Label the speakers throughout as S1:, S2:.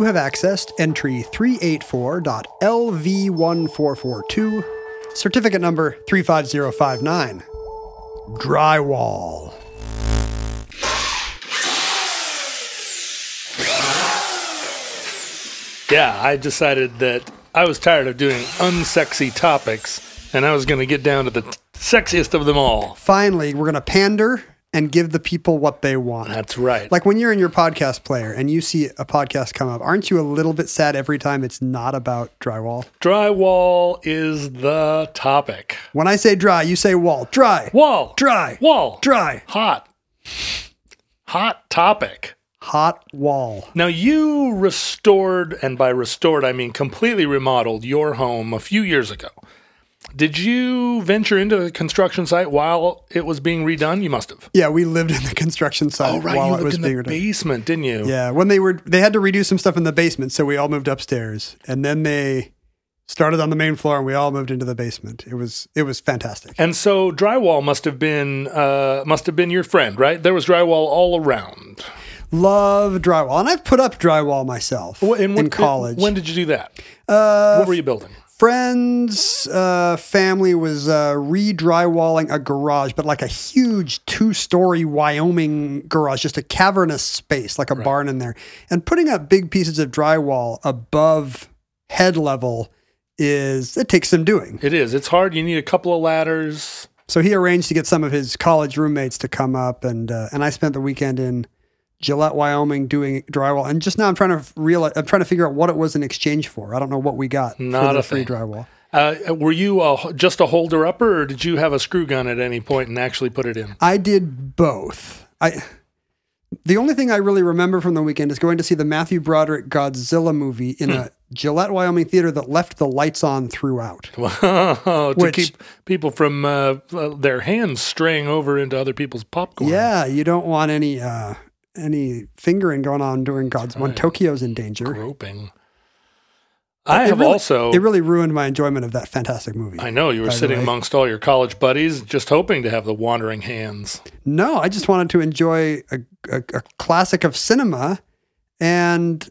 S1: You have accessed entry 384.LV1442, certificate number 35059. Drywall.
S2: Yeah, I decided that I was tired of doing unsexy topics and I was going to get down to the sexiest of them all.
S1: Finally, we're going to pander and give the people what they want.
S2: That's right.
S1: Like when you're in your podcast player and you see a podcast come up, aren't you a little bit sad every time it's not about drywall?
S2: drywall is the topic.
S1: When I say dry, you say wall. Dry.
S2: Wall.
S1: Dry.
S2: Wall.
S1: Dry.
S2: Hot. Hot topic.
S1: Hot wall.
S2: Now, you restored, and by restored, I mean completely remodeled your home a few years ago. Did you venture into the construction site while it was being redone? You must have.
S1: Yeah, we lived in the construction site
S2: Oh, right.
S1: while
S2: You
S1: it was
S2: in
S1: being
S2: the
S1: redone.
S2: basement, didn't you?
S1: Yeah, when they were they had to redo some stuff in the basement, so we all moved upstairs, and then they started on the main floor, and we all moved into the basement. It was it was fantastic.
S2: And so drywall must have been uh, must have been your friend, right? There was drywall all around.
S1: Love drywall, and I've put up drywall myself
S2: and
S1: in
S2: what-
S1: college.
S2: When did you do that?
S1: uh,
S2: what were you building?
S1: Friends' uh, family was uh, re-drywalling a garage, but like a huge two-story Wyoming garage, just a cavernous space, like a barn in there, and putting up big pieces of drywall above head level is it takes some doing.
S2: It is. It's hard. You need a couple of ladders.
S1: So he arranged to get some of his college roommates to come up, and uh, and I spent the weekend in Gillette, Wyoming, doing drywall. And just now, I'm trying to realize, I'm trying to figure out what it was in exchange for. I don't know what we got
S2: Not
S1: for the
S2: a
S1: free
S2: thing.
S1: drywall.
S2: Uh, were you a, just a holder upper, or did you have a screw gun at any point and actually put it in?
S1: I did both. I the only thing I really remember from the weekend is going to see the Matthew Broderick Godzilla movie in
S2: Hmm.
S1: a Gillette, Wyoming theater that left the lights on throughout.
S2: to
S1: Which-
S2: keep people from uh, their hands straying over into other people's popcorn.
S1: Yeah, you don't want any uh any fingering going on during God's when Tokyo's in danger.
S2: groping. I
S1: It
S2: have
S1: really-
S2: also.
S1: It really ruined my enjoyment of that fantastic movie.
S2: I know you were sitting amongst all your college buddies, just hoping to have the wandering hands.
S1: No, I just wanted to enjoy a, a, a classic of cinema, and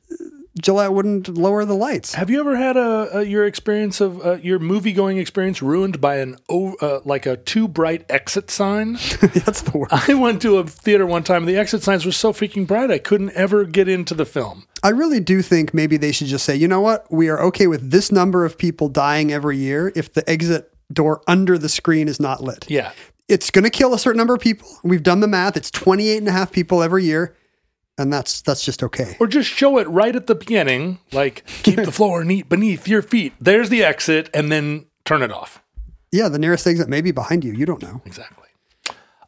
S1: Gillette wouldn't lower the lights.
S2: Have you ever had a, a your experience of uh, your movie going experience ruined by an o- uh, like a too bright exit sign?
S1: That's the worst.
S2: I went to a theater one time. and The exit signs were so freaking bright, I couldn't ever get into the film.
S1: I really do think maybe they should just say, you know what? We are okay with this number of people dying every year if the exit door under the screen is not lit.
S2: Yeah,
S1: It's going to kill a certain number of people. We've done the math. It's 28 and a half people every year. And that's that's just okay.
S2: or just show it right at the beginning, like keep the floor neat beneath your feet. There's the exit, and then turn it off.
S1: Yeah, the nearest exit may be behind you. You don't know.
S2: Exactly.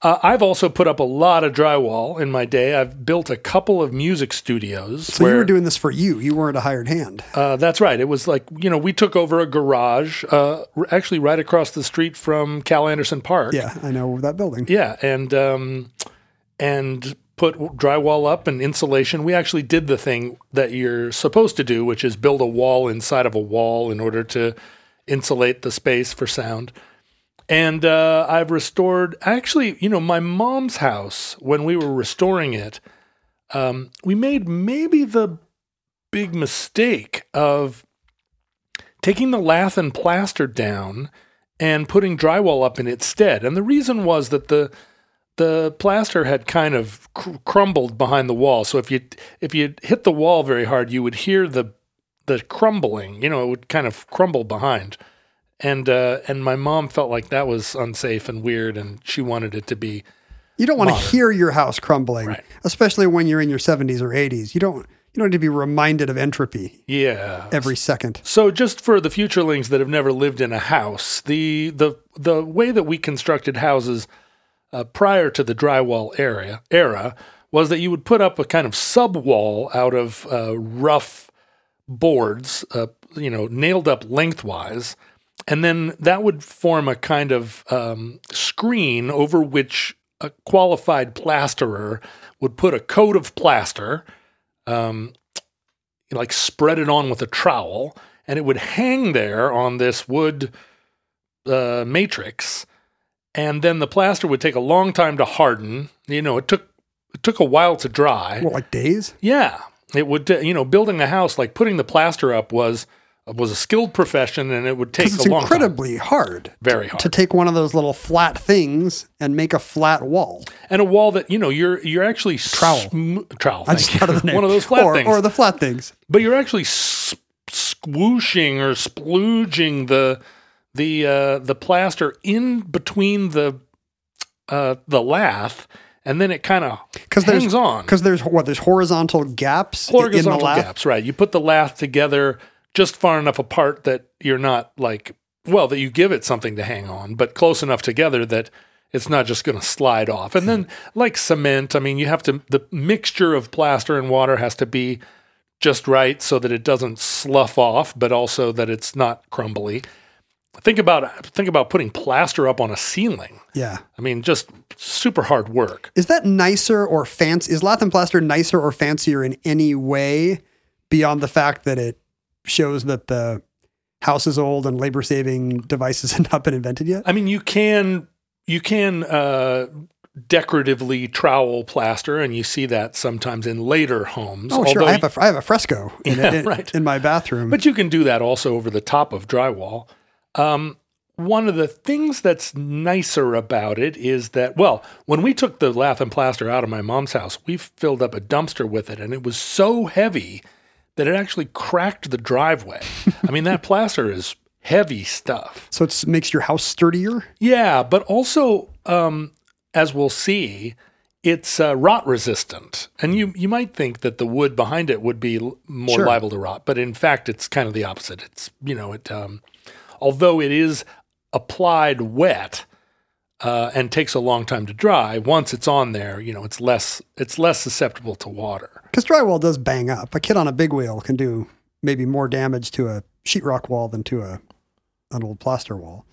S2: Uh, I've also put up a lot of drywall in my day. I've built a couple of music studios.
S1: So you were doing this for you. You weren't a hired hand.
S2: Uh, that's right. It was like you know we took over a garage, uh, actually right across the street from Cal Anderson Park.
S1: Yeah, I know that building.
S2: Yeah, and um, and put drywall up and insulation. We actually did the thing that you're supposed to do, which is build a wall inside of a wall in order to insulate the space for sound. And uh, I've restored. Actually, you know, my mom's house when we were restoring it, um, we made maybe the big mistake of taking the lath and plaster down and putting drywall up in its stead. And the reason was that the the plaster had kind of cr- crumbled behind the wall. So if you if you hit the wall very hard, you would hear the the crumbling. You know, it would kind of crumble behind. And uh, and my mom felt like that was unsafe and weird, and she wanted it to be
S1: You don't want to hear your house crumbling,
S2: Right.
S1: especially when you're in your 70s or 80s. You don't you don't need to be reminded of entropy
S2: yeah
S1: every second.
S2: So, just for the futurelings that have never lived in a house, the the the way that we constructed houses uh, prior to the drywall area era was that you would put up a kind of sub wall out of uh, rough boards, uh, you know, nailed up lengthwise, and then that would form a kind of um, screen over which a qualified plasterer would put a coat of plaster um, like spread it on with a trowel and it would hang there on this wood uh, matrix and then the plaster would take a long time to harden you know it took it took a while to dry
S1: What, like days?
S2: yeah it would uh, you know building a house like putting the plaster up was was a skilled profession and it would take
S1: it's
S2: a long time
S1: incredibly hard
S2: very hard
S1: to take one of those little flat things and make a flat wall.
S2: and a wall that you know you're you're actually
S1: Trowel.
S2: sm- trowel
S1: I just thought of the name.
S2: one of those flat
S1: or,
S2: things
S1: Or the flat things.
S2: but you're actually s- squooshing or splooging the the uh, the plaster in between the uh, the lath, and then it kind of
S1: Because there's
S2: hangs on.
S1: Because there's what? There's horizontal gaps i- in the lath.
S2: gaps, right? You put the lath together just far enough apart that you're not like well that you give it something to hang on, but close enough together that it's not just going to slide off. And then like cement, I mean, you have to the mixture of plaster and water has to be just right so that it doesn't slough off, but also that it's not crumbly. Think about think about putting plaster up on a ceiling.
S1: Yeah.
S2: I mean, just super hard work.
S1: Is that nicer or fancy? Is lath and plaster nicer or fancier in any way beyond the fact that it shows that the house is old and labor saving devices have not been invented yet?
S2: I mean, you can you can uh, decoratively trowel plaster, and you see that sometimes in later homes.
S1: Oh, sure. I have a I have a fresco in,
S2: Yeah,
S1: in,
S2: right.
S1: in my bathroom.
S2: but you can do that also over the top of drywall. Um, one of the things that's nicer about it is that, well, when we took the lath and plaster out of my mom's house, we filled up a dumpster with it, and it was so heavy that it actually cracked the driveway. I mean, that plaster is heavy stuff.
S1: so it makes your house sturdier.
S2: Yeah, but also, um, as we'll see, it's uh, rot resistant, and you you might think that the wood behind it would be more
S1: Sure.
S2: liable to rot, but in fact, it's kind of the opposite. It's you know it, um, although it is applied wet uh, and takes a long time to dry. Once it's on there, you know it's less it's less susceptible to water.
S1: Because drywall does bang up. A kid on a big wheel can do maybe more damage to a sheetrock wall than to a an old plaster wall.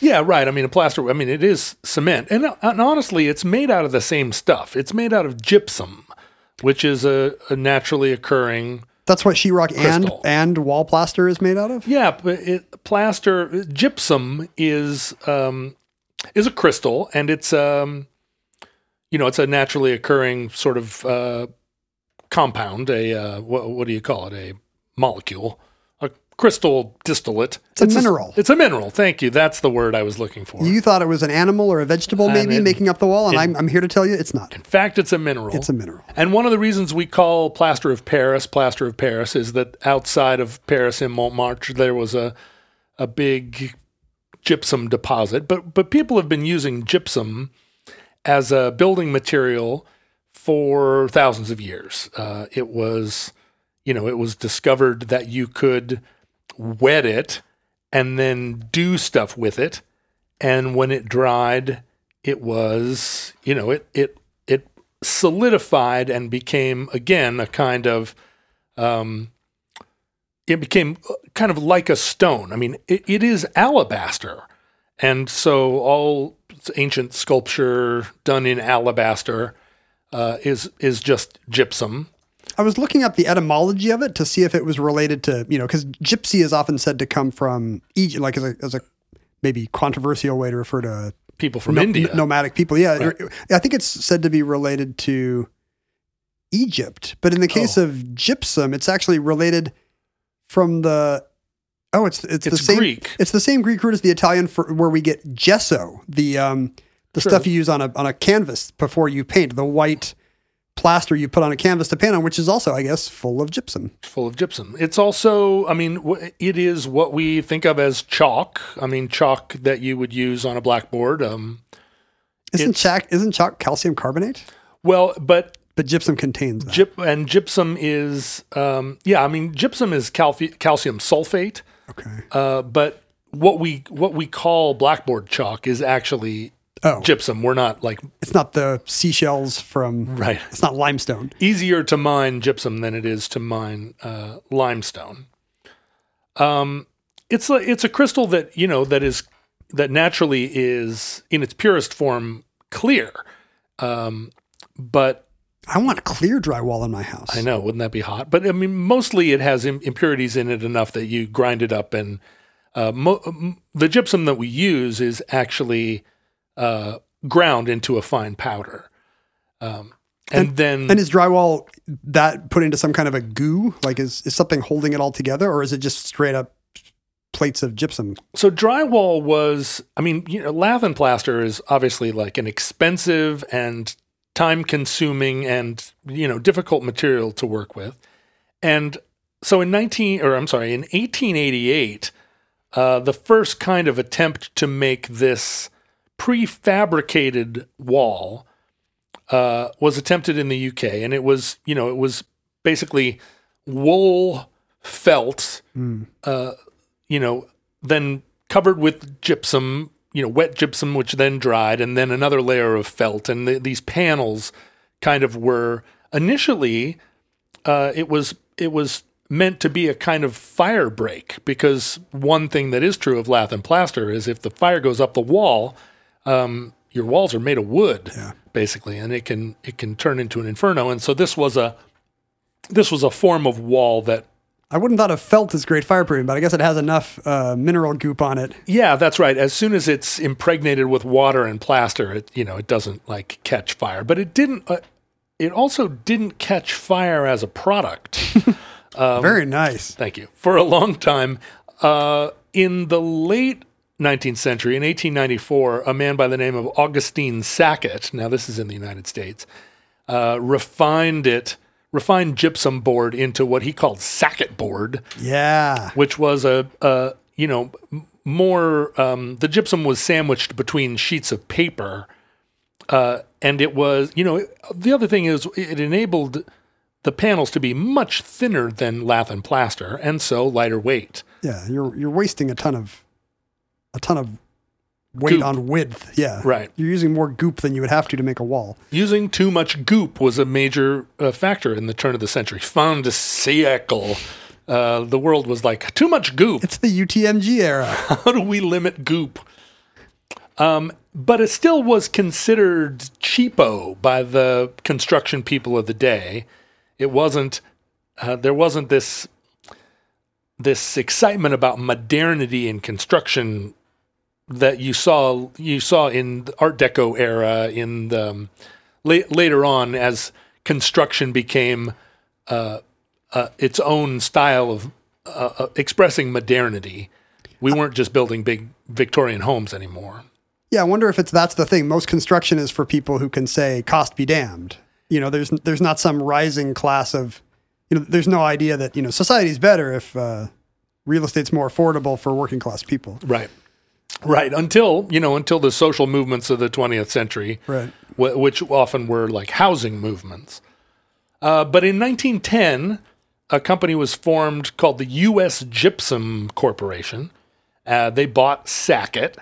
S2: Yeah, right. I mean, a plaster. I mean, it is cement, and, and honestly, it's made out of the same stuff. It's made out of gypsum, which is a, a naturally occurring.
S1: That's what sheetrock and
S2: Crystal.
S1: and wall plaster is made out of.
S2: Yeah, but it, plaster gypsum is um, is a crystal, and it's um, you know, it's a naturally occurring sort of uh, compound. A uh, what, what do you call it? A molecule, crystal distillate.
S1: It's a mineral.
S2: it's a mineral. Thank you. That's the word I was looking for.
S1: You thought it was an animal or a vegetable, maybe
S2: it-
S1: making up the wall, and I'm, I'm here to tell you it's not.
S2: In fact, it's a mineral.
S1: It's a mineral.
S2: And one of the reasons we call plaster of Paris plaster of Paris is that outside of Paris in Montmartre there was a a big gypsum deposit, but but people have been using gypsum as a building material for thousands of years. Uh, it was, you know, it was discovered that you could wet it and then do stuff with it, and when it dried, it was, you know, it it it solidified and became again a kind of um, it became kind of like a stone. I mean, it, it is alabaster. And so all ancient sculpture done in alabaster uh, is is just gypsum.
S1: I was looking up the etymology of it to see if it was related to, you know, because gypsy is often said to come from Egypt, like as a, as a maybe controversial way to refer to
S2: People from
S1: no-
S2: India.
S1: nomadic people. Yeah,
S2: Right.
S1: I think it's said to be related to Egypt, but in the case
S2: Oh.
S1: of gypsum, it's actually related from the Oh, it's it's, the same.
S2: Greek.
S1: It's the same Greek root as the Italian for where we get gesso, the um, the
S2: Sure.
S1: stuff you use on a on a canvas before you paint, the white plaster you put on a canvas to paint on, which is also, I guess, full of gypsum.
S2: full of gypsum. It's also, I mean, it is what we think of as chalk. I mean, chalk that you would use on a blackboard. Um,
S1: Isn't chalk isn't chalk calcium carbonate?
S2: well, but
S1: But gypsum contains that.
S2: gyp and gypsum is, um, yeah, I mean, gypsum is calci- calcium sulfate.
S1: okay.
S2: Uh, but what we what we call blackboard chalk is actually
S1: Oh,
S2: gypsum. We're not like
S1: it's not the seashells from.
S2: right.
S1: It's not limestone.
S2: easier to mine gypsum than it is to mine uh, limestone. Um, it's a it's a crystal that you know that is that naturally is in its purest form clear, um, but
S1: I want a clear drywall in my house.
S2: I know wouldn't that be hot? But I mean, mostly it has Im- impurities in it enough that you grind it up, and uh, mo- m- the gypsum that we use is actually uh, ground into a fine powder. Um, and, then
S1: And is drywall that put into some kind of a goo? Like is, is something holding it all together or is it just straight up plates of gypsum?
S2: So drywall was, I mean, you know, lath and plaster is obviously like an expensive and time consuming and, you know, difficult material to work with. And so in 19, or I'm sorry, in 1888, uh, the first kind of attempt to make this prefabricated wall uh, was attempted in the UK. And it was, you know, it was basically wool felt uh, you know, then covered with gypsum, you know, wet gypsum, which then dried, and then another layer of felt. And the, these panels kind of were initially, uh, it was it was meant to be a kind of fire break because one thing that is true of lath and plaster is if the fire goes up the wall, um, your walls are made of wood, basically, and it can it can turn into an inferno. And so this was a this was a form of wall that
S1: I wouldn't thought of felt as great fireproofing, but I guess it has enough uh, mineral goop on it.
S2: Yeah, that's right. As soon as it's impregnated with water and plaster, it you know it doesn't like catch fire. But it didn't. Uh, it also didn't catch fire as a product. Um,
S1: Very nice.
S2: Thank you. For a long time, uh, in the late 19th century, in 1894, a man by the name of Augustine Sackett. Now this is in the United States. Uh, refined it, refined gypsum board into what he called Sackett board
S1: Yeah.
S2: which was a, a you know more um, the gypsum was sandwiched between sheets of paper uh, and it was you know the other thing is it enabled the panels to be much thinner than lath and plaster and so lighter weight
S1: Yeah. You're you're wasting a ton of a ton of weight
S2: Goop.
S1: on width. Yeah.
S2: Right.
S1: You're using more goop than you would have to to make a wall.
S2: using too much goop was a major uh, factor in the turn of the century fin de siècle uh, the world was like too much goop
S1: It's the UTMG era.
S2: how do we limit goop? Um, but it still was considered cheapo by the construction people of the day. It wasn't. Uh, there wasn't this this excitement about modernity in construction that you saw you saw in the Art Deco era in the um, la- later on as construction became uh, uh, its own style of uh, uh, expressing modernity. We weren't just building big Victorian homes anymore.
S1: Yeah, I wonder if it's that's the thing. Most construction is for people who can say cost be damned. You know, there's there's not some rising class of you know, there's no idea that, you know, society's better if uh, real estate's more affordable for working class people.
S2: Right. Right. Until, you know, until the social movements of the 20th century,
S1: Right.
S2: wh- which often were like housing movements. Uh, but in 1910, a company was formed called the U.S. Gypsum Corporation. Uh, they bought Sackett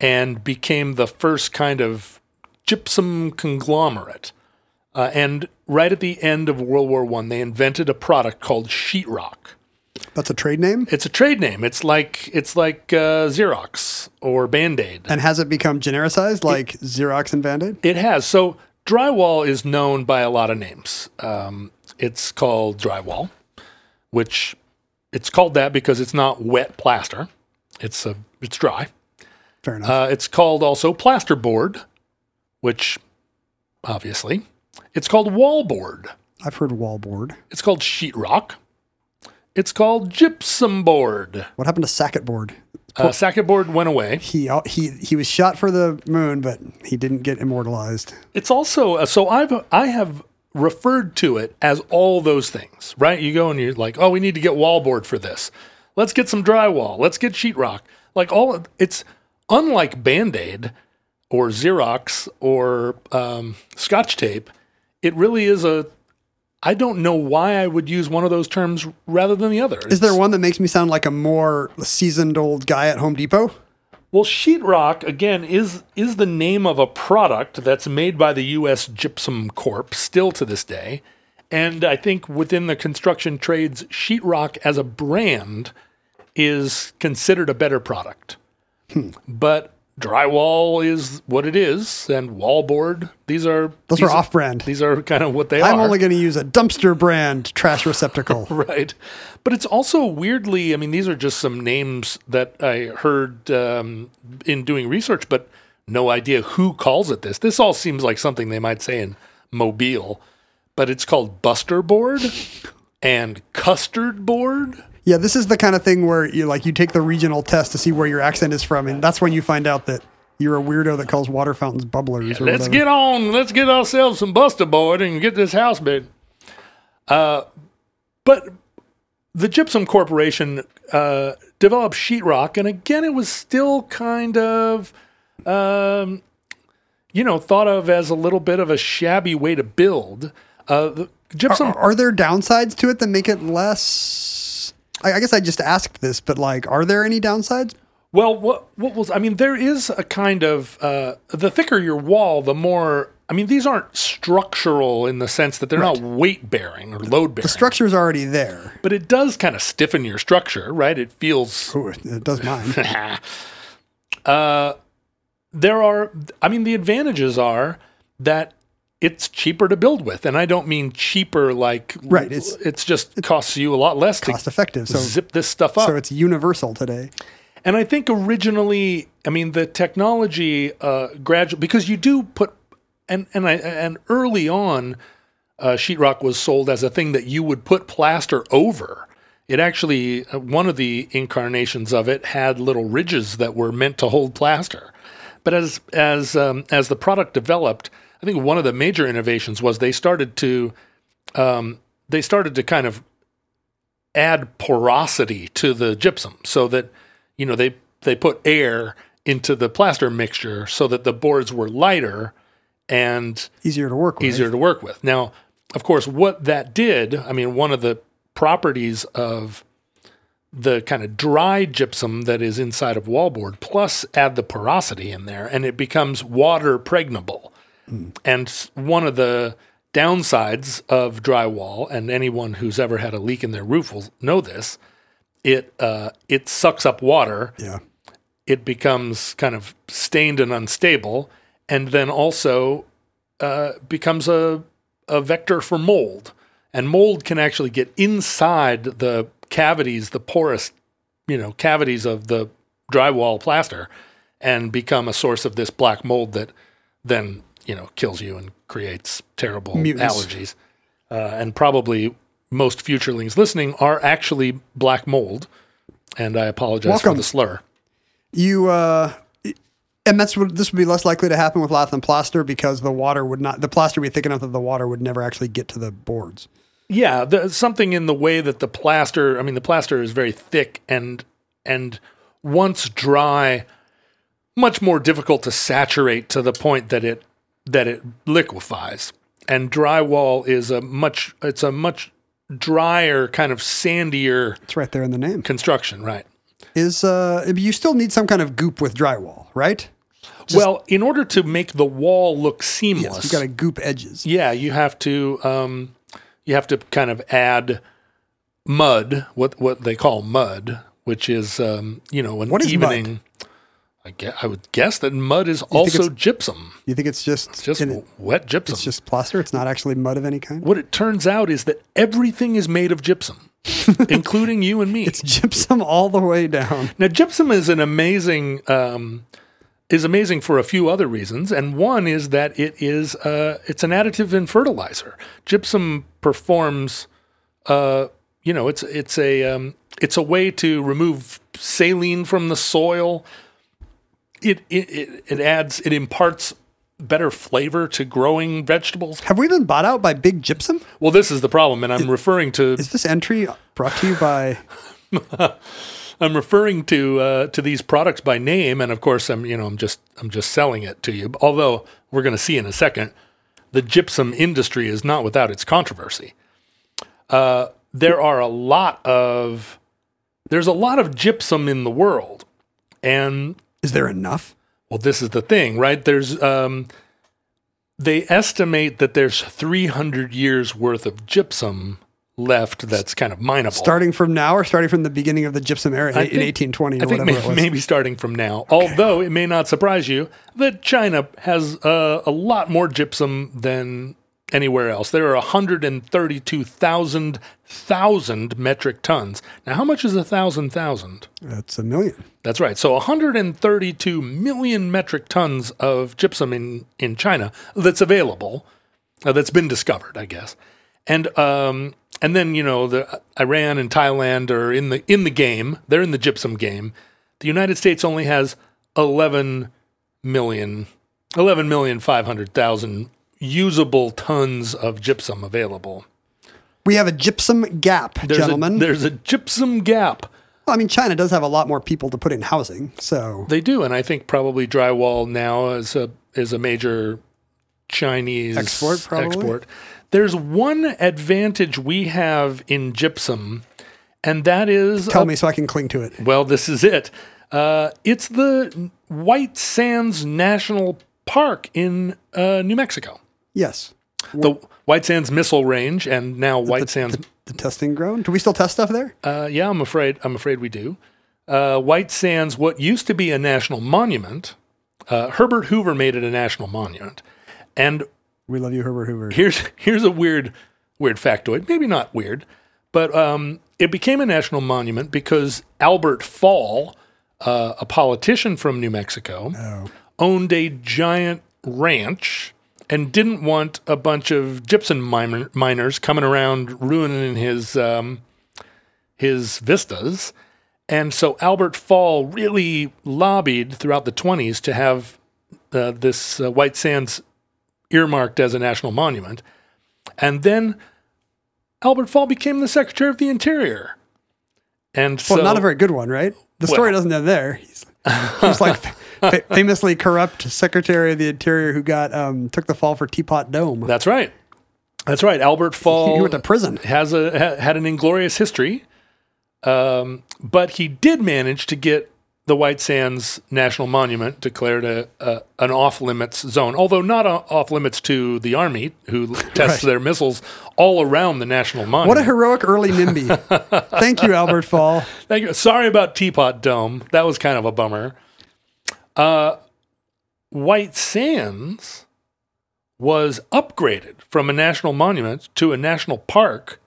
S2: and became the first kind of gypsum conglomerate. Uh, and right at the end of World War One, they invented a product called sheetrock.
S1: That's a trade name.
S2: It's a trade name. It's like it's like uh, Xerox or Band Aid.
S1: And has it become genericized like Xerox and Band-Aid?
S2: It has. So drywall is known by a lot of names. Um, it's called drywall, which it's called that because it's not wet plaster. It's a it's dry.
S1: Fair enough.
S2: Uh, it's called also plasterboard, which obviously it's called wallboard.
S1: I've heard wallboard.
S2: It's called sheetrock, It's called gypsum board.
S1: What happened to Sackett board?
S2: Uh, Sackett board went away.
S1: He he he was shot for the moon, but he didn't get immortalized.
S2: It's also uh, so I've I have referred to it as all those things, right? You go and you're like, oh, we need to get wallboard for this. Let's get some drywall. Let's get sheetrock. Like all, it's unlike Band Aid or Xerox or um, Scotch tape. It really is a. I don't know why I would use one of those terms rather than the other.
S1: Is there one that makes me sound like a more seasoned old guy at Home Depot?
S2: Well, sheetrock again is is the name of a product that's made by the U.S. Gypsum Corp. still to this day, and I think within the construction trades, sheetrock as a brand is considered a better product. Hmm. But drywall is what it is, and wallboard these are
S1: Those
S2: these
S1: are off-brand.
S2: These are kind of what they are.
S1: I'm only going to use a dumpster brand trash receptacle.
S2: right. But it's also weirdly, I mean, these are just some names that I heard um, in doing research, but no idea who calls it this. This all seems like something they might say in Mobile, but it's called Buster Board and Custard Board.
S1: Yeah, this is the kind of thing where you like you take the regional test to see where your accent is from, and that's when you find out that you're a weirdo that calls water fountains bubblers. or
S2: Let's
S1: whatever.
S2: get on. Let's get ourselves some Buster Board and get this house built. Uh, but the Gypsum Corporation uh, developed sheetrock, and again, it was still kind of, um, you know, thought of as a little bit of a shabby way to build. Uh, the gypsum.
S1: Are, are there downsides to it that make it less? I, I guess I just asked this, but like, are there any downsides?
S2: Well, what what was I mean? There is a kind of uh, the thicker your wall, the more. I mean, these aren't structural in the sense that they're not weight bearing or load bearing.
S1: The structure's already there.
S2: but it does kind of stiffen your structure, right? It feels
S1: Ooh, it does mine.
S2: there are. I mean, the advantages are that it's cheaper to build with, and I don't mean cheaper like
S1: Right, it's-
S2: it's just costs you a lot less to
S1: Cost effective. So,
S2: zip this stuff up.
S1: so it's universal today.
S2: And I think originally, I mean, the technology uh, gradually because you do put and and I and early on, uh, sheetrock was sold as a thing that you would put plaster over. It actually uh, one of the incarnations of it had little ridges that were meant to hold plaster. But as as um, as the product developed, I think one of the major innovations was they started to um, they started to kind of add porosity to the gypsum so that you know they they put air into the plaster mixture so that the boards were lighter and
S1: Easier to work with.
S2: easier to work with. Now, of course, what that did, I mean, one of the properties of the kind of dry gypsum that is inside of wallboard, plus add the porosity in there, and it becomes water pregnable. And one of the downsides of drywall, and anyone who's ever had a leak in their roof will know this, it uh, it sucks up water
S1: Yeah.
S2: it becomes kind of stained and unstable, and then also uh, becomes a, a vector for mold. And mold can actually get inside the cavities, the porous, you know, cavities of the drywall plaster, and become a source of this black mold that then you know kills you and creates terrible
S1: Mutants.
S2: allergies. Uh, and probably most futurelings listening are actually black mold. And I apologize
S1: Welcome.
S2: for the slur.
S1: You uh and that's what this would be less likely to happen with lath and plaster because the water would not the plaster would be thick enough that the water would never actually get to the boards.
S2: Yeah, there's something in the way that the plaster. I mean, the plaster is very thick and and once dry, much more difficult to saturate to the point that it that it liquefies. And drywall is a much it's a much drier kind of sandier
S1: It's right there in the name.
S2: construction, right?
S1: Is uh you still need some kind of goop with drywall, right?
S2: well, in order to make the wall look seamless,
S1: Yes, you got to goop edges.
S2: Yeah, you have to um, you have to kind of add mud, what what they call mud, which is um, you know an
S1: What is mud?
S2: evening. I guess, I would guess that mud is also gypsum,
S1: You think it's just
S2: just
S1: it-
S2: wet gypsum.
S1: it's just plaster? It's not actually mud of any kind.
S2: what it turns out is that everything is made of gypsum, including you and me.
S1: It's gypsum all the way down.
S2: Now, gypsum is an amazing um, is amazing for a few other reasons, and one is that it is uh, it's an additive in fertilizer. Gypsum performs uh, you know, it's it's a um, it's a way to remove saline from the soil. It it it, it adds it imparts better flavor to growing vegetables.
S1: Have we been bought out by Big Gypsum?
S2: Well, this is the problem, and I'm referring to
S1: Is this entry brought to you by?
S2: I'm referring to uh, to these products by name, and of course, I'm you know I'm just I'm just selling it to you. Although we're going to see in a second, the gypsum industry is not without its controversy. Uh, there are a lot of there's a lot of gypsum in the world, and
S1: Is there enough?
S2: well, this is the thing, right? There's um, they estimate that there's 300 years worth of gypsum left that's kind of mineable.
S1: Starting from now, or starting from the beginning of the gypsum era in
S2: think-
S1: 1820 or
S2: I think
S1: whatever
S2: may-
S1: it was?
S2: maybe starting from now. Although it may not surprise you that China has uh, a lot more gypsum than anywhere else. There are 132,000 thousand metric tons. Now, how much is a thousand thousand?
S1: That's a million.
S2: That's right. So 132 million metric tons of gypsum in, in China that's available, uh, that's been discovered, I guess. And um, and then you know the Iran and Thailand are in the in the game. They're in the gypsum game. The United States only has 11 million, 11 million 500,000 usable tons of gypsum available.
S1: We have a gypsum gap,
S2: There's
S1: gentlemen.
S2: A, there's a gypsum gap.
S1: Well, I mean, China does have a lot more people to put in housing, so
S2: They do, and I think probably drywall now is a is a major Chinese
S1: Export, probably?
S2: export. There's one advantage we have in gypsum, and that is
S1: tell
S2: uh,
S1: me so I can cling to it.
S2: well, this is it. Uh, it's the White Sands National Park in uh, New Mexico.
S1: Yes,
S2: The White Sands Missile Range, and now White Sands.
S1: the testing ground. Do we still test stuff there?
S2: Uh, yeah, I'm afraid. I'm afraid we do. Uh, White Sands, what used to be a national monument, uh, Herbert Hoover made it a national monument. And
S1: We love you, Herbert Hoover.
S2: here's here's a weird weird factoid. Maybe not weird, but um, it became a national monument because Albert Fall, uh, a politician from New Mexico,
S1: Oh.
S2: owned a giant ranch and didn't want a bunch of gypsum miner, miners coming around ruining his um, his vistas. And so Albert Fall really lobbied throughout the 20s to have uh, this uh, White Sands earmarked as a national monument. And then Albert Fall became the Secretary of the Interior. And so
S1: not a very good one, right? The story
S2: Well-
S1: doesn't end there. He's, he's like fa- famously corrupt Secretary of the Interior who got um, took the fall for Teapot Dome.
S2: that's right. That's right. Albert Fall
S1: he went to prison.
S2: has a ha, had an inglorious history, um, but he did manage to get the White Sands National Monument declared a, a an off limits zone, although not off limits to the Army, who tests their missiles all around the national monument.
S1: What a heroic early NIMBY. Thank you, Albert Fall.
S2: Thank you. Sorry about Teapot Dome. That was kind of a bummer. Uh, White Sands was upgraded from a national monument to a national park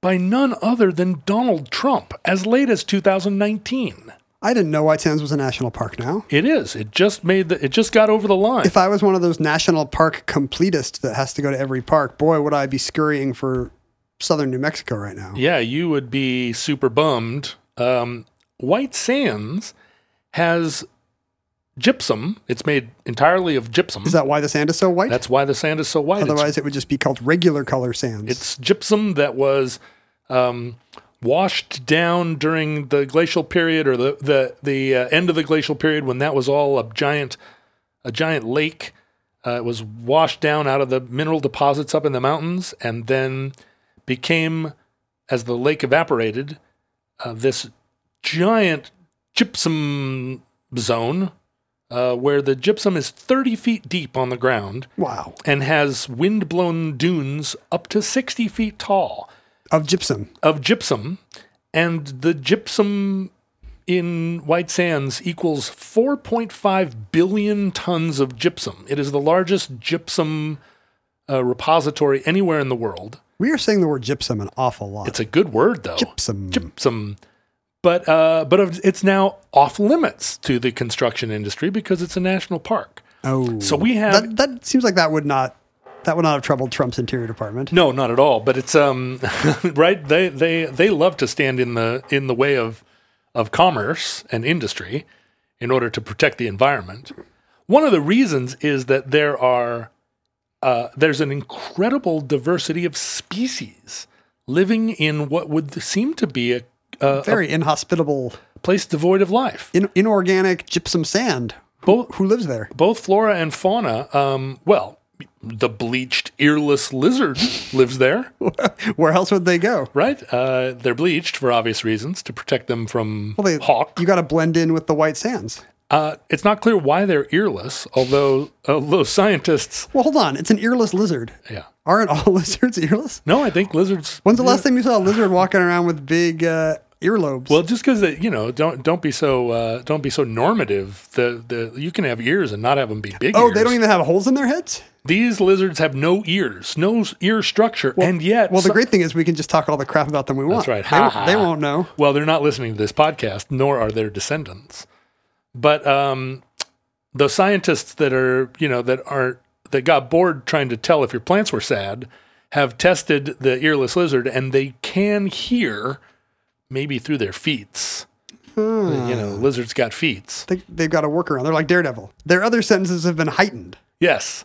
S2: by none other than Donald Trump as late as 2019.
S1: I didn't know White Sands was a national park now.
S2: It is. It just made the. It just got over the line.
S1: If I was one of those national park completists that has to go to every park, boy, would I be scurrying for southern New Mexico right now.
S2: yeah, you would be super bummed. Um, White Sands has gypsum. It's made entirely of gypsum.
S1: Is that why the sand is so white?
S2: That's why the sand is so white. It's-
S1: Otherwise, it would just be called regular color sands.
S2: It's gypsum that was um, washed down during the glacial period or the the the uh, end of the glacial period when that was all a giant a giant lake. Uh, it was washed down out of the mineral deposits up in the mountains and then became, as the lake evaporated, uh, this giant gypsum zone uh, where the gypsum is 30 feet deep on the ground
S1: wow.
S2: and has wind-blown dunes up to 60 feet tall
S1: Of gypsum.
S2: of gypsum and the gypsum in white sands equals 4.5 billion tons of gypsum it is the largest gypsum uh, repository anywhere in the world
S1: We are saying the word gypsum an awful lot.
S2: it's a good word though
S1: gypsum.
S2: gypsum but uh, but it's now off limits to the construction industry because it's a national park
S1: oh.
S2: so we have
S1: that, that seems like that would not That would not have troubled Trump's Interior Department.
S2: No, not at all. But it's um right. They they they love to stand in the in the way of of commerce and industry in order to protect the environment. One of the reasons is that there are uh, there's an incredible diversity of species living in what would seem to be a, a,
S1: Very inhospitable,
S2: place devoid of life.
S1: in, inorganic gypsum sand.
S2: Both
S1: Who lives there?
S2: both flora and fauna. Um, well, the bleached earless lizard lives there.
S1: Where else would they go?
S2: Right? Uh, they're bleached for obvious reasons to protect them from
S1: Well, they,
S2: hawk.
S1: You got to blend in with the white sands.
S2: Uh, it's not clear why they're earless, although although scientists,
S1: Well, hold on. It's an earless lizard.
S2: yeah,
S1: Aren't all lizards earless?
S2: no, I think lizards.
S1: When's the last time you saw a lizard walking around with big uh, earlobes?
S2: Well, just because you know, don't don't be so uh, don't be so normative. The the you can have ears and not have them be big.
S1: oh,
S2: ears.
S1: they don't even have holes in their heads?
S2: These lizards have no ears, no ear structure, and yet,
S1: Well, the
S2: so-
S1: great thing is we can just talk all the crap about them we want.
S2: That's right.
S1: They, won't-
S2: ha.
S1: they won't know.
S2: Well, they're not listening to this podcast, nor are their descendants. But um, the scientists that are, you know, that are that got bored trying to tell if your plants were sad, have tested the earless lizard, and they can hear, maybe through their feet. You know, lizards got feet.
S1: They, they've got a workaround. They're like Daredevil. Their other sentences have been heightened.
S2: Yes.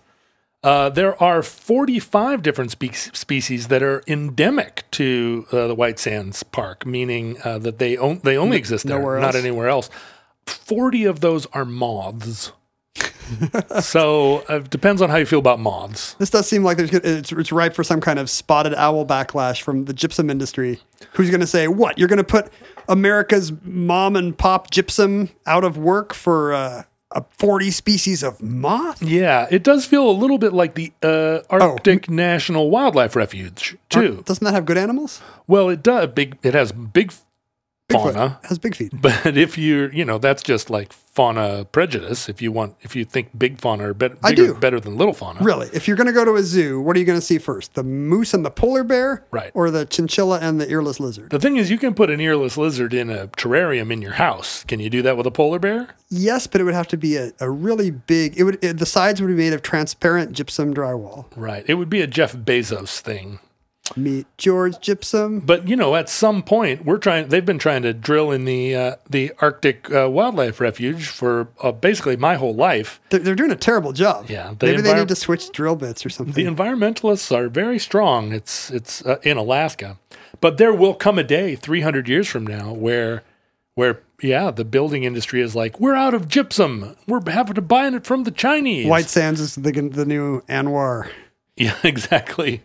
S2: Uh, there are 45 different spe- species that are endemic to uh, the White Sands Park, meaning uh, that they on- they only exist there, not anywhere else. 40 of those are moths. so uh, it depends on how you feel about moths.
S1: This does seem like there's, it's, it's ripe for some kind of spotted owl backlash from the gypsum industry. Who's going to say, what? You're going to put America's mom and pop gypsum out of work for uh, a 40 species of moth?
S2: Yeah, it does feel a little bit like the uh, Arctic National Wildlife Refuge too.
S1: Doesn't that have good animals?
S2: Well, it does. Big. It has big
S1: Bigfoot
S2: fauna.
S1: has big feet.
S2: But if you're, you know, that's just like fauna prejudice. If you want, if you think big fauna are bet-
S1: I do.
S2: better than little fauna,
S1: Really, if you're going to go to a zoo, what are you going to see first? The moose and the polar bear?
S2: Right.
S1: Or the chinchilla and the earless lizard?
S2: the thing is, you can put an earless lizard in a terrarium in your house. Can you do that with a polar bear?
S1: Yes, but it would have to be a, a really big. It would it, the sides would be made of transparent gypsum drywall.
S2: Right. It would be a Jeff Bezos thing.
S1: Meet George Gypsum.
S2: But you know, at some point, we're trying. They've been trying to drill in the uh, the Arctic uh, Wildlife Refuge for uh, basically my whole life.
S1: They're, they're doing a terrible job.
S2: Yeah, the
S1: maybe they need to switch drill bits or something.
S2: The environmentalists are very strong. It's it's uh, in Alaska, but there will come a day 300 years from now where where yeah, the building industry is like, we're out of gypsum. We're having to buy it from the Chinese.
S1: White Sands is the the new ANWR.
S2: Yeah, exactly.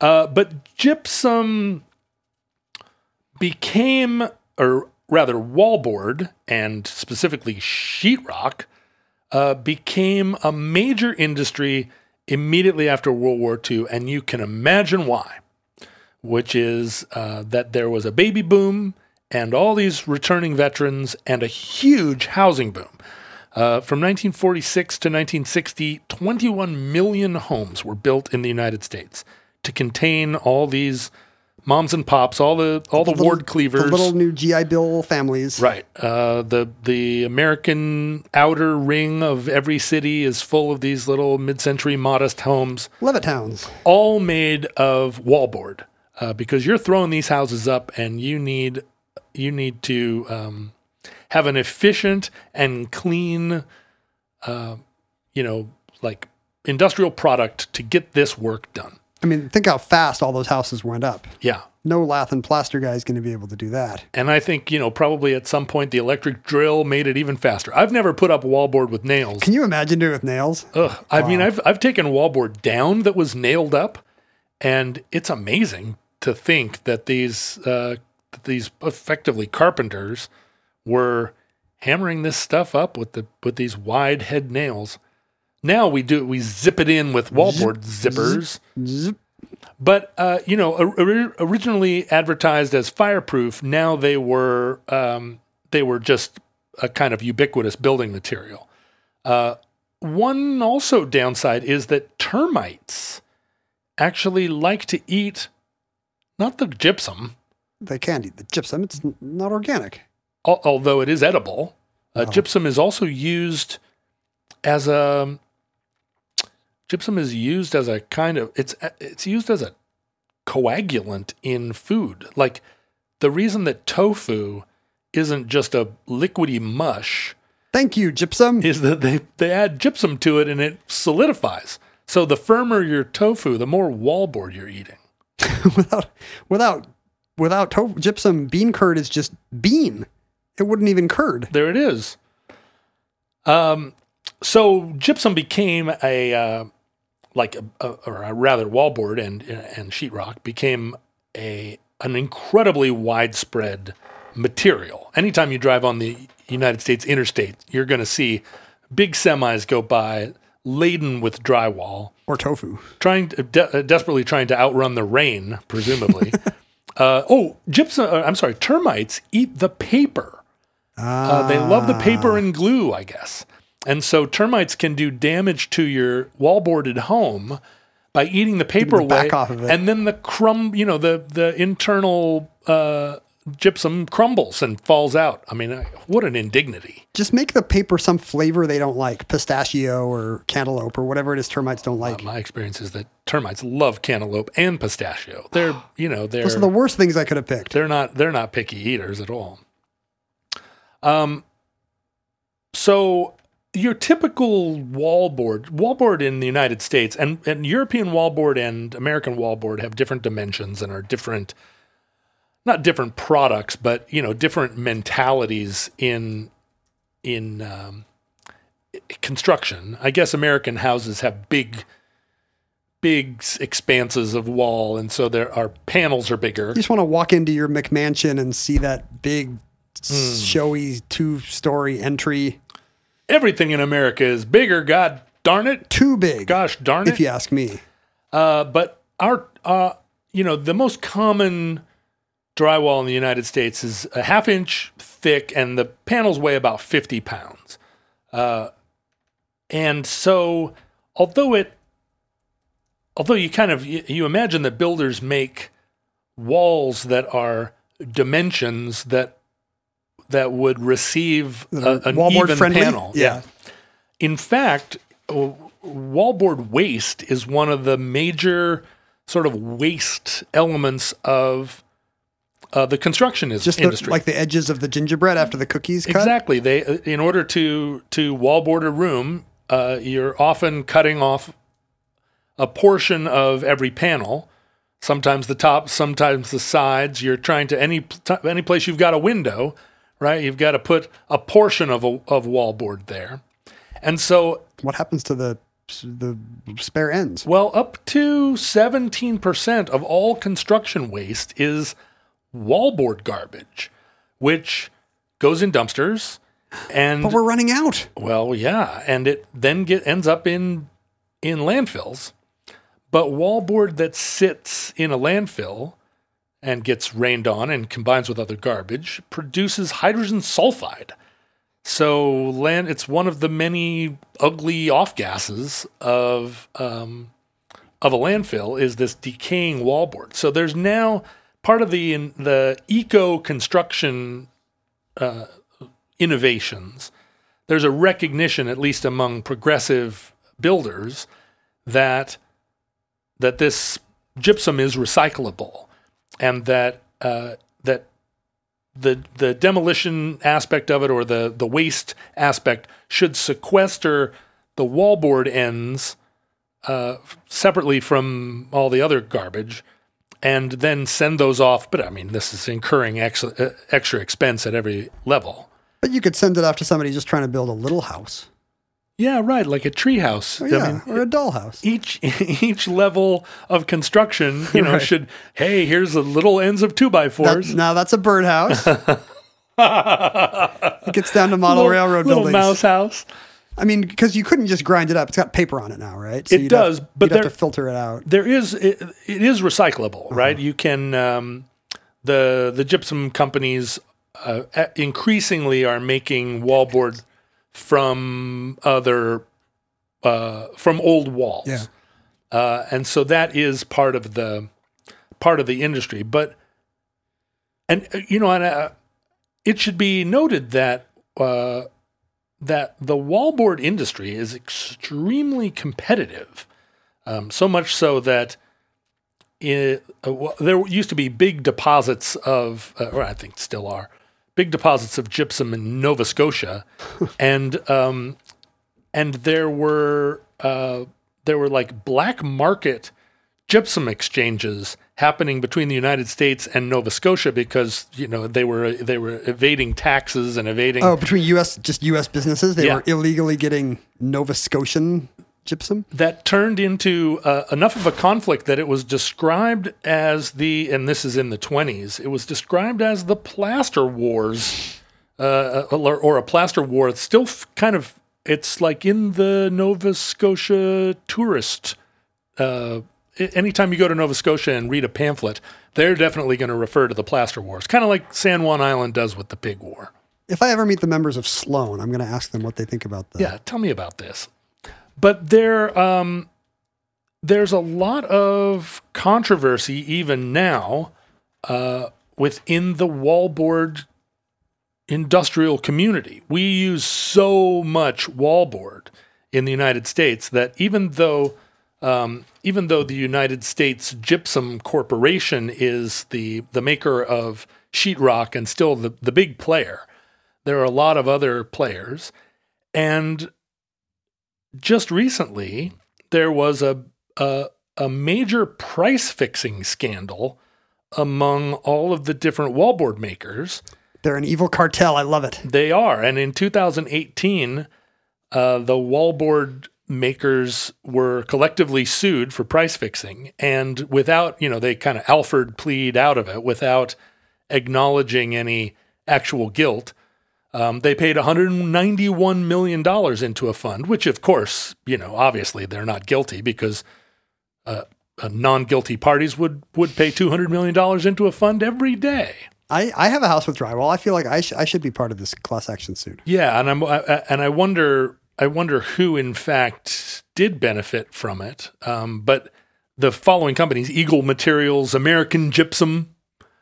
S2: Uh, but gypsum became, or rather, wallboard and specifically sheetrock uh, became a major industry immediately after World War II, and you can imagine why. Which is uh, that there was a baby boom and all these returning veterans and a huge housing boom. Uh, from 1946 to 1960, 21 million homes were built in the United States to contain all these moms and pops, all the all the,
S1: Little-
S2: ward cleavers.
S1: The little new GI Bill families.
S2: Right. Uh, the the American outer ring of every city is full of these little mid-century modest homes,
S1: Levittown's.
S2: all made of wallboard. Uh, because you're throwing these houses up, and you need you need to um, have an efficient and clean, uh, you know, like industrial product to get this work done.
S1: I mean, think how fast all those houses went up.
S2: Yeah.
S1: No lath and plaster guy is going to be able to do that.
S2: And I think, you know, probably at some point the electric drill made it even faster. I've never put up wallboard with nails.
S1: Can you imagine doing it with nails?
S2: Ugh. I mean, I've I've taken wallboard down that was nailed up, and it's amazing to think that these uh, that these effectively carpenters were hammering this stuff up with the with these wide head nails. Now we do we zip it in with wallboard zippers.
S1: Zip.
S2: But uh, you know, or- originally advertised as fireproof, now they were um, they were just a kind of ubiquitous building material. Uh, one also downside is that termites actually like to eat not the gypsum,
S1: They can't eat the gypsum. It's not organic.
S2: al- although it is edible. Uh, Gypsum is also used as a gypsum is used as a kind of it's it's used as a coagulant in food. Like the reason that tofu isn't just a liquidy mush
S1: Thank you, gypsum.
S2: is that they, they add gypsum to it and it solidifies. So the firmer your tofu, the more wallboard you're eating.
S1: without without without to- gypsum, bean curd is just bean. It wouldn't even curd.
S2: There it is. Um, so gypsum became a uh, like a, a, or a rather wallboard and and sheetrock became a an incredibly widespread material. Anytime you drive on the United States interstate, you're going to see big semis go by laden with drywall,
S1: Or tofu.
S2: trying to, de- uh, desperately trying to outrun the rain, presumably. uh, oh, gypsum. Uh, I'm sorry, termites eat the paper. Uh, they love the paper and glue, I guess. And so termites can do damage to your wallboarded home by eating the paper
S1: the back
S2: away,
S1: off of it.
S2: and then the crumb, you know, the the internal uh, gypsum crumbles and falls out. I mean, uh, what an indignity!
S1: Just make the paper some flavor they don't like, pistachio or cantaloupe or whatever it is termites don't like.
S2: My experience is that termites love cantaloupe and pistachio. They're, you know, they're
S1: Those are the worst things I could have picked.
S2: they're not they're not picky eaters at all. Um, so your typical wallboard, wallboard in the United States and, and European wallboard and American wallboard have different dimensions and are different, not different products, but you know different mentalities in in um, construction. I guess American houses have big. Big expanses of wall, and so there our panels are bigger.
S1: You just want to walk into your McMansion and see that big,
S2: Hmm.
S1: showy two story entry.
S2: Everything in America is bigger. God darn it.
S1: Too big,
S2: Gosh darn it.
S1: if you ask me.
S2: Uh, but our, uh, you know, the most common drywall in the United States is a half inch thick, and the panels weigh about 50 pounds. Uh, and so, although it, although you kind of you, you imagine that builders make walls that are dimensions that that would receive a, an
S1: Wallboard
S2: even
S1: friendly?
S2: panel.
S1: Yeah.
S2: In fact, wallboard waste is one of the major sort of waste elements of uh, the construction is-
S1: Just the,
S2: industry.
S1: like the edges of the gingerbread after the cookies cut.
S2: Exactly. They, uh, in order to to wallboard a room, uh, you're often cutting off a portion of every panel. Sometimes the top, sometimes the sides. You're trying to any any place you've got a window, right? You've got to put a portion of a, of wallboard there, and so
S1: What happens to the the spare ends?
S2: well, up to 17% of all construction waste is wallboard garbage, which goes in dumpsters. And
S1: But we're running out.
S2: well, yeah, and it then get ends up in in landfills. But wallboard that sits in a landfill and gets rained on and combines with other garbage produces hydrogen sulfide. So land it's one of the many ugly off gases of um, of a landfill is this decaying wallboard. So there's now part of the the eco construction uh, innovations. There's a recognition, at least among progressive builders, that that this gypsum is recyclable, and that uh, that the the demolition aspect of it or the the waste aspect should sequester the wallboard ends uh, separately from all the other garbage and then send those off but i mean this is incurring ex- uh, extra expense at every level
S1: But you could send it off to somebody just trying to build a little house.
S2: Yeah right like a treehouse
S1: Or, yeah,
S2: i mean
S1: or a dollhouse.
S2: each each level of construction you know
S1: Right.
S2: should hey here's the little ends of two by
S1: That-
S2: fours
S1: now that's a birdhouse. it gets down to model
S2: little,
S1: railroad
S2: little
S1: buildings.
S2: mouse house
S1: I mean, because you couldn't just grind it up. It's got paper on it now, right? So
S2: It does,
S1: have,
S2: but
S1: you'd have to filter it out.
S2: there is it, it is recyclable
S1: Uh-huh.
S2: right you can um, the the gypsum companies uh, increasingly are making wallboard from other uh, from old walls
S1: Yeah.
S2: uh, and so that is part of the part of the industry but and uh, you know and, uh, it should be noted that uh, that the wallboard industry is extremely competitive Um, so much so that it, uh, well, there used to be big deposits of, uh, or I think still are, big deposits of gypsum in Nova Scotia, and um, and there were uh, there were like black market gypsum exchanges happening between the United States and Nova Scotia because you know they were they were evading taxes and evading
S1: Oh, between U.S. just U.S. businesses, they
S2: Yeah.
S1: were illegally getting Nova Scotian gypsum.
S2: that turned into uh, enough of a conflict that it was described as the and this is in the 20s it was described as the plaster wars uh, or, or a plaster war it's still f- kind of it's like in the nova scotia tourist uh, anytime you go to nova scotia and read a pamphlet they're definitely going to refer to the plaster wars kind of like san juan island does with the pig war
S1: If I ever meet the members of Sloan, I'm going to ask them what they think about that.
S2: Yeah, tell me about this. But there, um, there's a lot of controversy even now uh, within the wallboard industrial community. We use so much wallboard in the United States that even though um, even though the United States Gypsum Corporation is the the maker of sheetrock and still the, the big player, there are a lot of other players. And just recently, there was a, a, a major price fixing scandal among all of the different wallboard makers.
S1: They're an evil cartel. I love it.
S2: They are. And in 2018, uh, the wallboard makers were collectively sued for price fixing. And without, you know, they kind of Alford plead out of it without acknowledging any actual guilt. Um, they paid $191 million into a fund, which, of course, you know, obviously they're not guilty because uh, uh, non-guilty parties would would pay $200 million into a fund every day.
S1: I, I have a house with drywall. I feel like I, sh- I should be part of this class action suit.
S2: Yeah, and I'm I, I- and I wonder I wonder who in fact did benefit from it. Um, but the following companies: Eagle Materials, American Gypsum,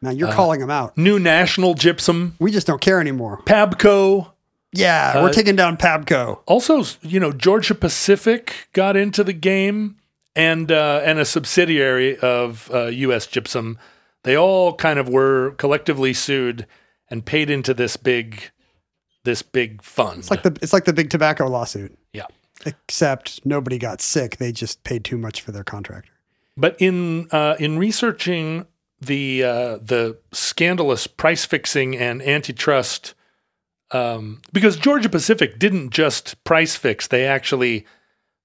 S1: Now
S2: Uh,
S1: you're calling them out.
S2: New National Gypsum,
S1: We just don't care anymore.
S2: Pabco.
S1: Yeah,
S2: Uh,
S1: we're taking down Pabco.
S2: Also, you know, Georgia Pacific got into the game, and uh, and a subsidiary of uh, U.S. Gypsum. They all kind of were collectively sued and paid into this big this big fund.
S1: It's like the it's like the big tobacco lawsuit,
S2: yeah.
S1: except nobody got sick. They just paid too much for their contractor.
S2: But in uh, in researching the uh, the scandalous price fixing and antitrust, um, because Georgia Pacific didn't just price fix; they actually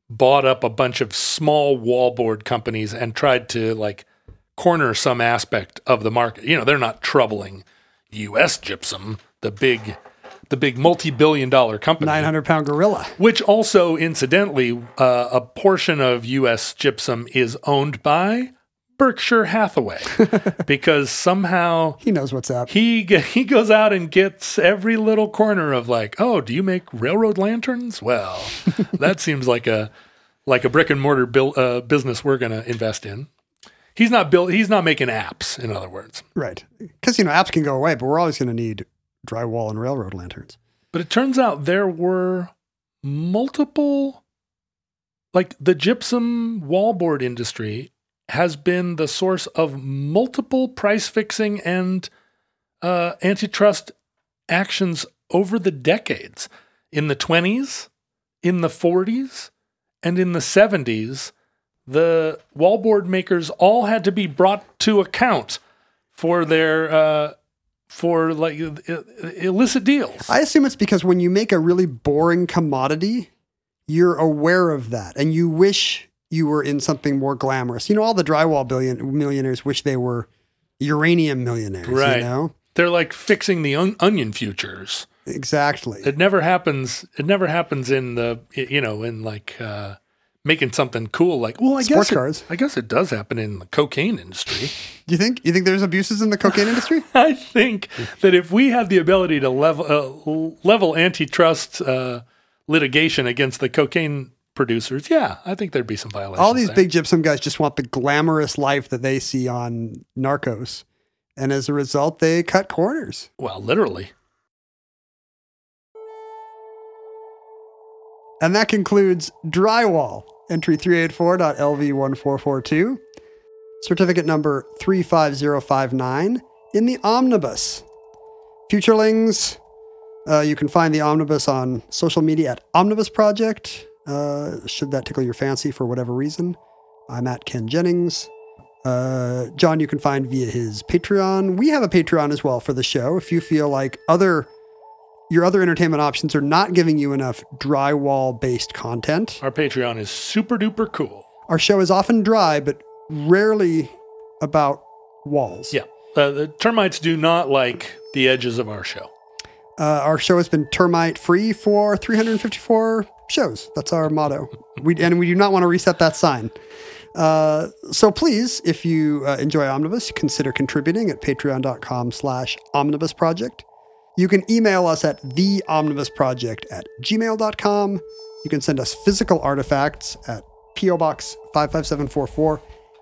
S2: bought up a bunch of small wallboard companies and tried to like corner some aspect of the market. You know, they're not troubling U.S. Gypsum, the big the big multi billion dollar company
S1: Nine hundred pound gorilla.
S2: which also incidentally uh, a portion of us gypsum is owned by berkshire hathaway because somehow
S1: He knows what's up.
S2: he he goes out and gets every little corner of like oh do you make railroad lanterns well that seems like a like a brick and mortar uh, business we're going to invest in he's not built he's not making apps in other words
S1: Right. Because, you know, apps can go away, but we're always going to need drywall and railroad lanterns.
S2: But it turns out there were multiple, like the gypsum wallboard industry has been the source of multiple price fixing and uh, antitrust actions over the decades. In the 20s, in the 40s, and in the 70s, the wallboard makers all had to be brought to account for their uh, for like illicit deals.
S1: I assume it's because when you make a really boring commodity, you're aware of that and you wish you were in something more glamorous. You know, all the drywall billion millionaires wish they were uranium millionaires.
S2: Right.
S1: You know?
S2: They're like fixing the on- onion futures.
S1: Exactly.
S2: It never happens. It never happens in the you know in like uh, making something cool. Like well, I
S1: Sports
S2: guess it,
S1: cars.
S2: I guess it does happen in the cocaine industry.
S1: You think you think there's abuses in the cocaine industry?
S2: I think that if we had the ability to level uh, level antitrust uh, litigation against the cocaine producers, yeah, I think there'd be some violations.
S1: All these
S2: there.
S1: big gypsum guys just want the glamorous life that they see on Narcos. And as a result, they cut corners.
S2: well, literally.
S1: And that concludes drywall, entry 384.LV1442, certificate number 35059 in the omnibus. Futurelings, uh, you can find the omnibus on social media at Omnibus Project. Uh, should that tickle your fancy for whatever reason, I'm at Ken Jennings. Uh, John, you can find via his Patreon. We have a Patreon as well for the show. If you feel like other your other entertainment options are not giving you enough drywall based content,
S2: Our Patreon is super duper cool.
S1: our show is often dry, but rarely about walls.
S2: Yeah. Uh, the termites do not like the edges of our show.
S1: Uh, our show has been termite free for 354 shows. That's our motto. We and we do not want to reset that sign. Uh, so please, if you uh, enjoy Omnibus, consider contributing at patreon.com slash omnibus project. You can email us at theomnibusproject at gmail.com. You can send us physical artifacts at P.O. Box 55744,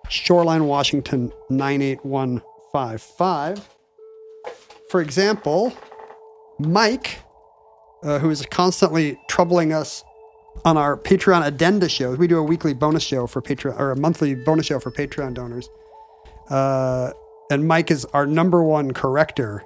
S1: Shoreline, Washington 98155. For example, Mike, uh, who is constantly troubling us on our Patreon addenda shows. We do a weekly bonus show for Patreon or a monthly bonus show for Patreon donors. Uh, and Mike is our number one corrector.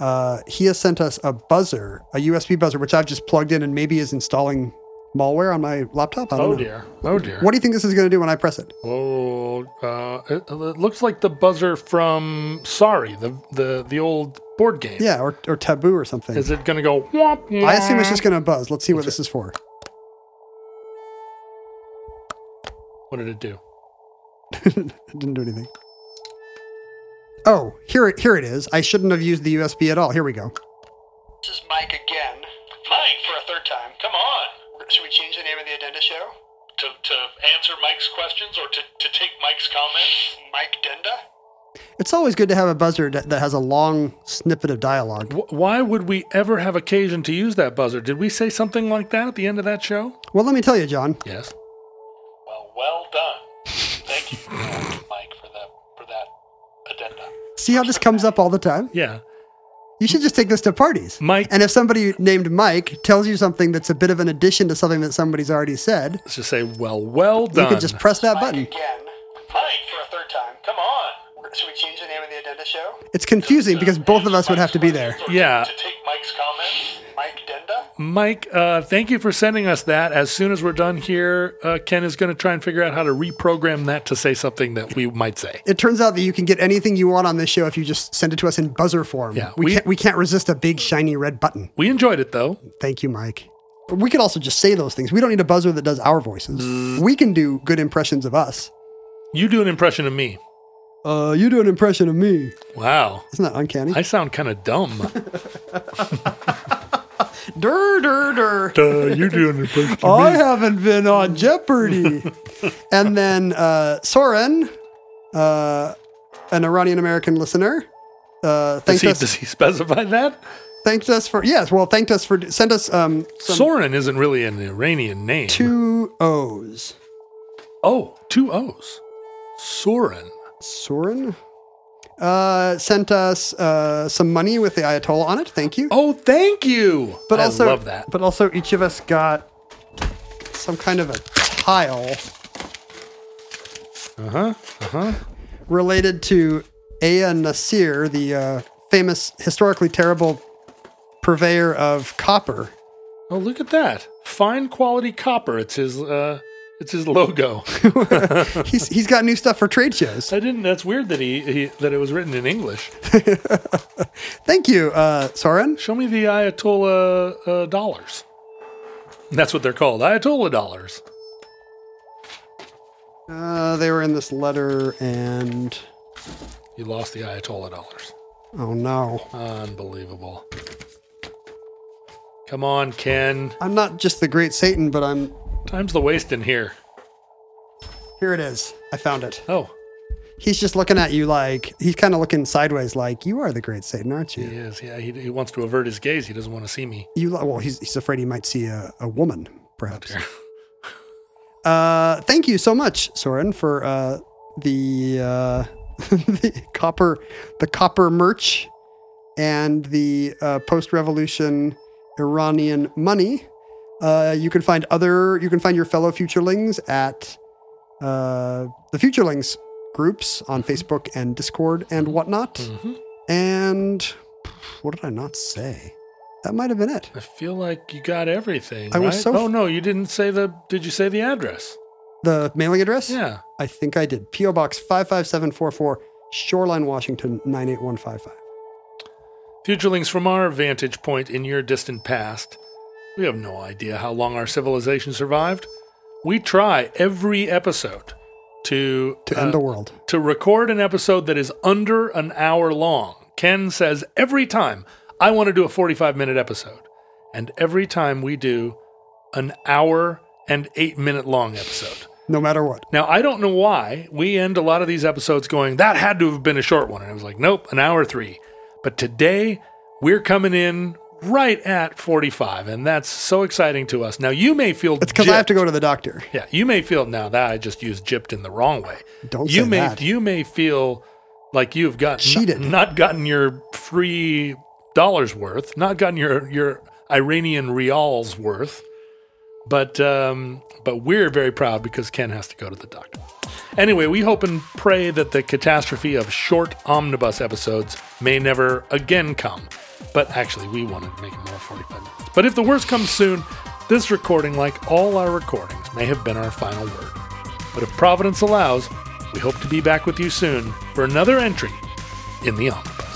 S1: Uh, he has sent us a buzzer, a USB buzzer, which I've just plugged in and maybe is installing malware on my laptop. I don't
S2: Oh
S1: know.
S2: dear. Oh dear.
S1: What do you think this is going to do when I press it?
S2: Oh, uh, it, it looks like the buzzer from Sorry, the the the old board game.
S1: Yeah, or, or taboo or something.
S2: Is it going to go? Womp, womp?
S1: I assume it's just going to buzz. Let's see what this is for.
S2: What did it do?
S1: it didn't do anything. Oh, here it here it is. I shouldn't have used the USB at all. Here we go. This is Mike again.
S3: Mike!
S1: for a third time.
S3: Come on.
S1: Should we change the name of the addenda show?
S3: To, to answer Mike's questions or to, to take Mike's comments?
S1: Mike Denda. It's always good to have a buzzer that, that has a long snippet of dialogue.
S2: Wh- Why would we ever have occasion to use that buzzer? Did we say something like that at the end of that show?
S1: Well, let me tell you, John.
S2: Yes.
S3: Well, well done. Thank you, Mike, for that for that addenda.
S1: See how this comes up all the time?
S2: Yeah.
S1: You should just take this to parties.
S2: Mike-
S1: And if somebody named Mike tells you something that's a bit of an addition to something that somebody's already said,
S2: Let's just say, well, well done.
S1: you could just press that button.
S3: Again. Mike! For a third time. Come on. Should we change the name of the addenda show?
S1: It's confusing because both of us would have to be there.
S2: Yeah.
S3: To take Mike's comments? Mike
S2: uh, thank you for sending us that. As soon as we're done here, uh, Ken is going to try and figure out how to reprogram that to say something that we might say.
S1: It turns out that you can get anything you want on this show if you just send it to us in buzzer form.
S2: Yeah,
S1: we,
S2: we-
S1: can't we can't resist a big shiny red button.
S2: We enjoyed it though.
S1: Thank you, Mike. We could also just say those things. We don't need a buzzer that does our voices. We can do good impressions of us.
S2: You do an impression of me.
S1: Uh, you do an impression of me.
S2: Wow.
S1: Isn't that uncanny?
S2: I sound kind of dumb.
S1: Dur, dur, dur.
S2: uh, you do an impression
S1: I haven't been on Jeopardy. and then uh, Sooren, uh, an Iranian American listener, uh,
S2: Does he,
S1: us.
S2: does he specify that?
S1: Thanked us for yes. Well, thanked us for sent us um,
S2: Sooren isn't really an Iranian name.
S1: two O's.
S2: Oh, two O's. Sooren.
S1: Sooren uh, sent us uh, some money with the Ayatollah on it. Thank you.
S2: Oh, thank you.
S1: but
S2: I
S1: also,
S2: love that.
S1: But also, each of us got some kind of a tile
S2: Uh huh. Uh huh.
S1: related to Ea-nasir, the uh, famous, historically terrible purveyor of copper.
S2: Oh, look at that. Fine quality copper. It's his. Uh, it's his logo.
S1: He's he's got new stuff for trade shows.
S2: I didn't. That's weird that he, he that it was written in English.
S1: Thank you, uh, Sooren.
S2: Show me the Ayatollah uh, dollars. That's what they're called, Ayatollah dollars.
S1: Uh, they were in this letter, and
S2: You lost the Ayatollah dollars.
S1: oh no,
S2: Unbelievable. Come on, Ken.
S1: I'm not just the great Satan, but I'm.
S2: Time's the waste in here.
S1: Here it is. I found it.
S2: Oh,
S1: He's just looking at you like he's kind of looking sideways, like you are the great Satan, aren't you?
S2: he is. Yeah, he, he wants to avert his gaze. He doesn't want to see me.
S1: You li- well, he's he's afraid he might see a, a woman, perhaps. Uh, thank you so much, Sooren, for uh, the uh, the copper the copper merch and the uh, post revolution Iranian money. Uh, you can find other, you can find your fellow futurelings at uh, the Futurelings groups on Facebook and Discord and whatnot.
S2: Mhm.
S1: And what did I not say? That might have been it.
S2: I feel like you got everything.
S1: I was
S2: right?
S1: so
S2: oh no, you didn't say the. Did you say the address?
S1: The mailing address?
S2: Yeah.
S1: I think I did. P.O. Box 55744, Shoreline, Washington 98155.
S2: Futurelings, from our vantage point in your distant past, we have no idea how long our civilization survived. We try every episode to
S1: To
S2: uh,
S1: end the world.
S2: to record an episode that is under an hour long. Ken says every time, I want to do a 45 minute episode. And every time we do an hour and eight minute long episode.
S1: No matter what.
S2: Now, I don't know why we end a lot of these episodes going, that had to have been a short one. And I was like, nope, an hour three. But today, we're coming in right at 45. And that's so exciting to us. Now, you may feel
S1: It's because I have to go to the doctor.
S2: Yeah, you may feel now that I just used gypped in the wrong way.
S1: Don't
S2: you
S1: say
S2: may
S1: that.
S2: you may feel like you've got
S1: Cheated.
S2: not gotten your free dollars worth, not gotten your your Iranian rials worth. But um, but we're very proud because Ken has to go to the doctor. Anyway, we hope and pray that the catastrophe of short omnibus episodes may never again come. But actually, we wanted to make it more 45 minutes. But if the worst comes soon, this recording, like all our recordings, may have been our final word. But if Providence allows, we hope to be back with you soon for another entry in the Omnibus.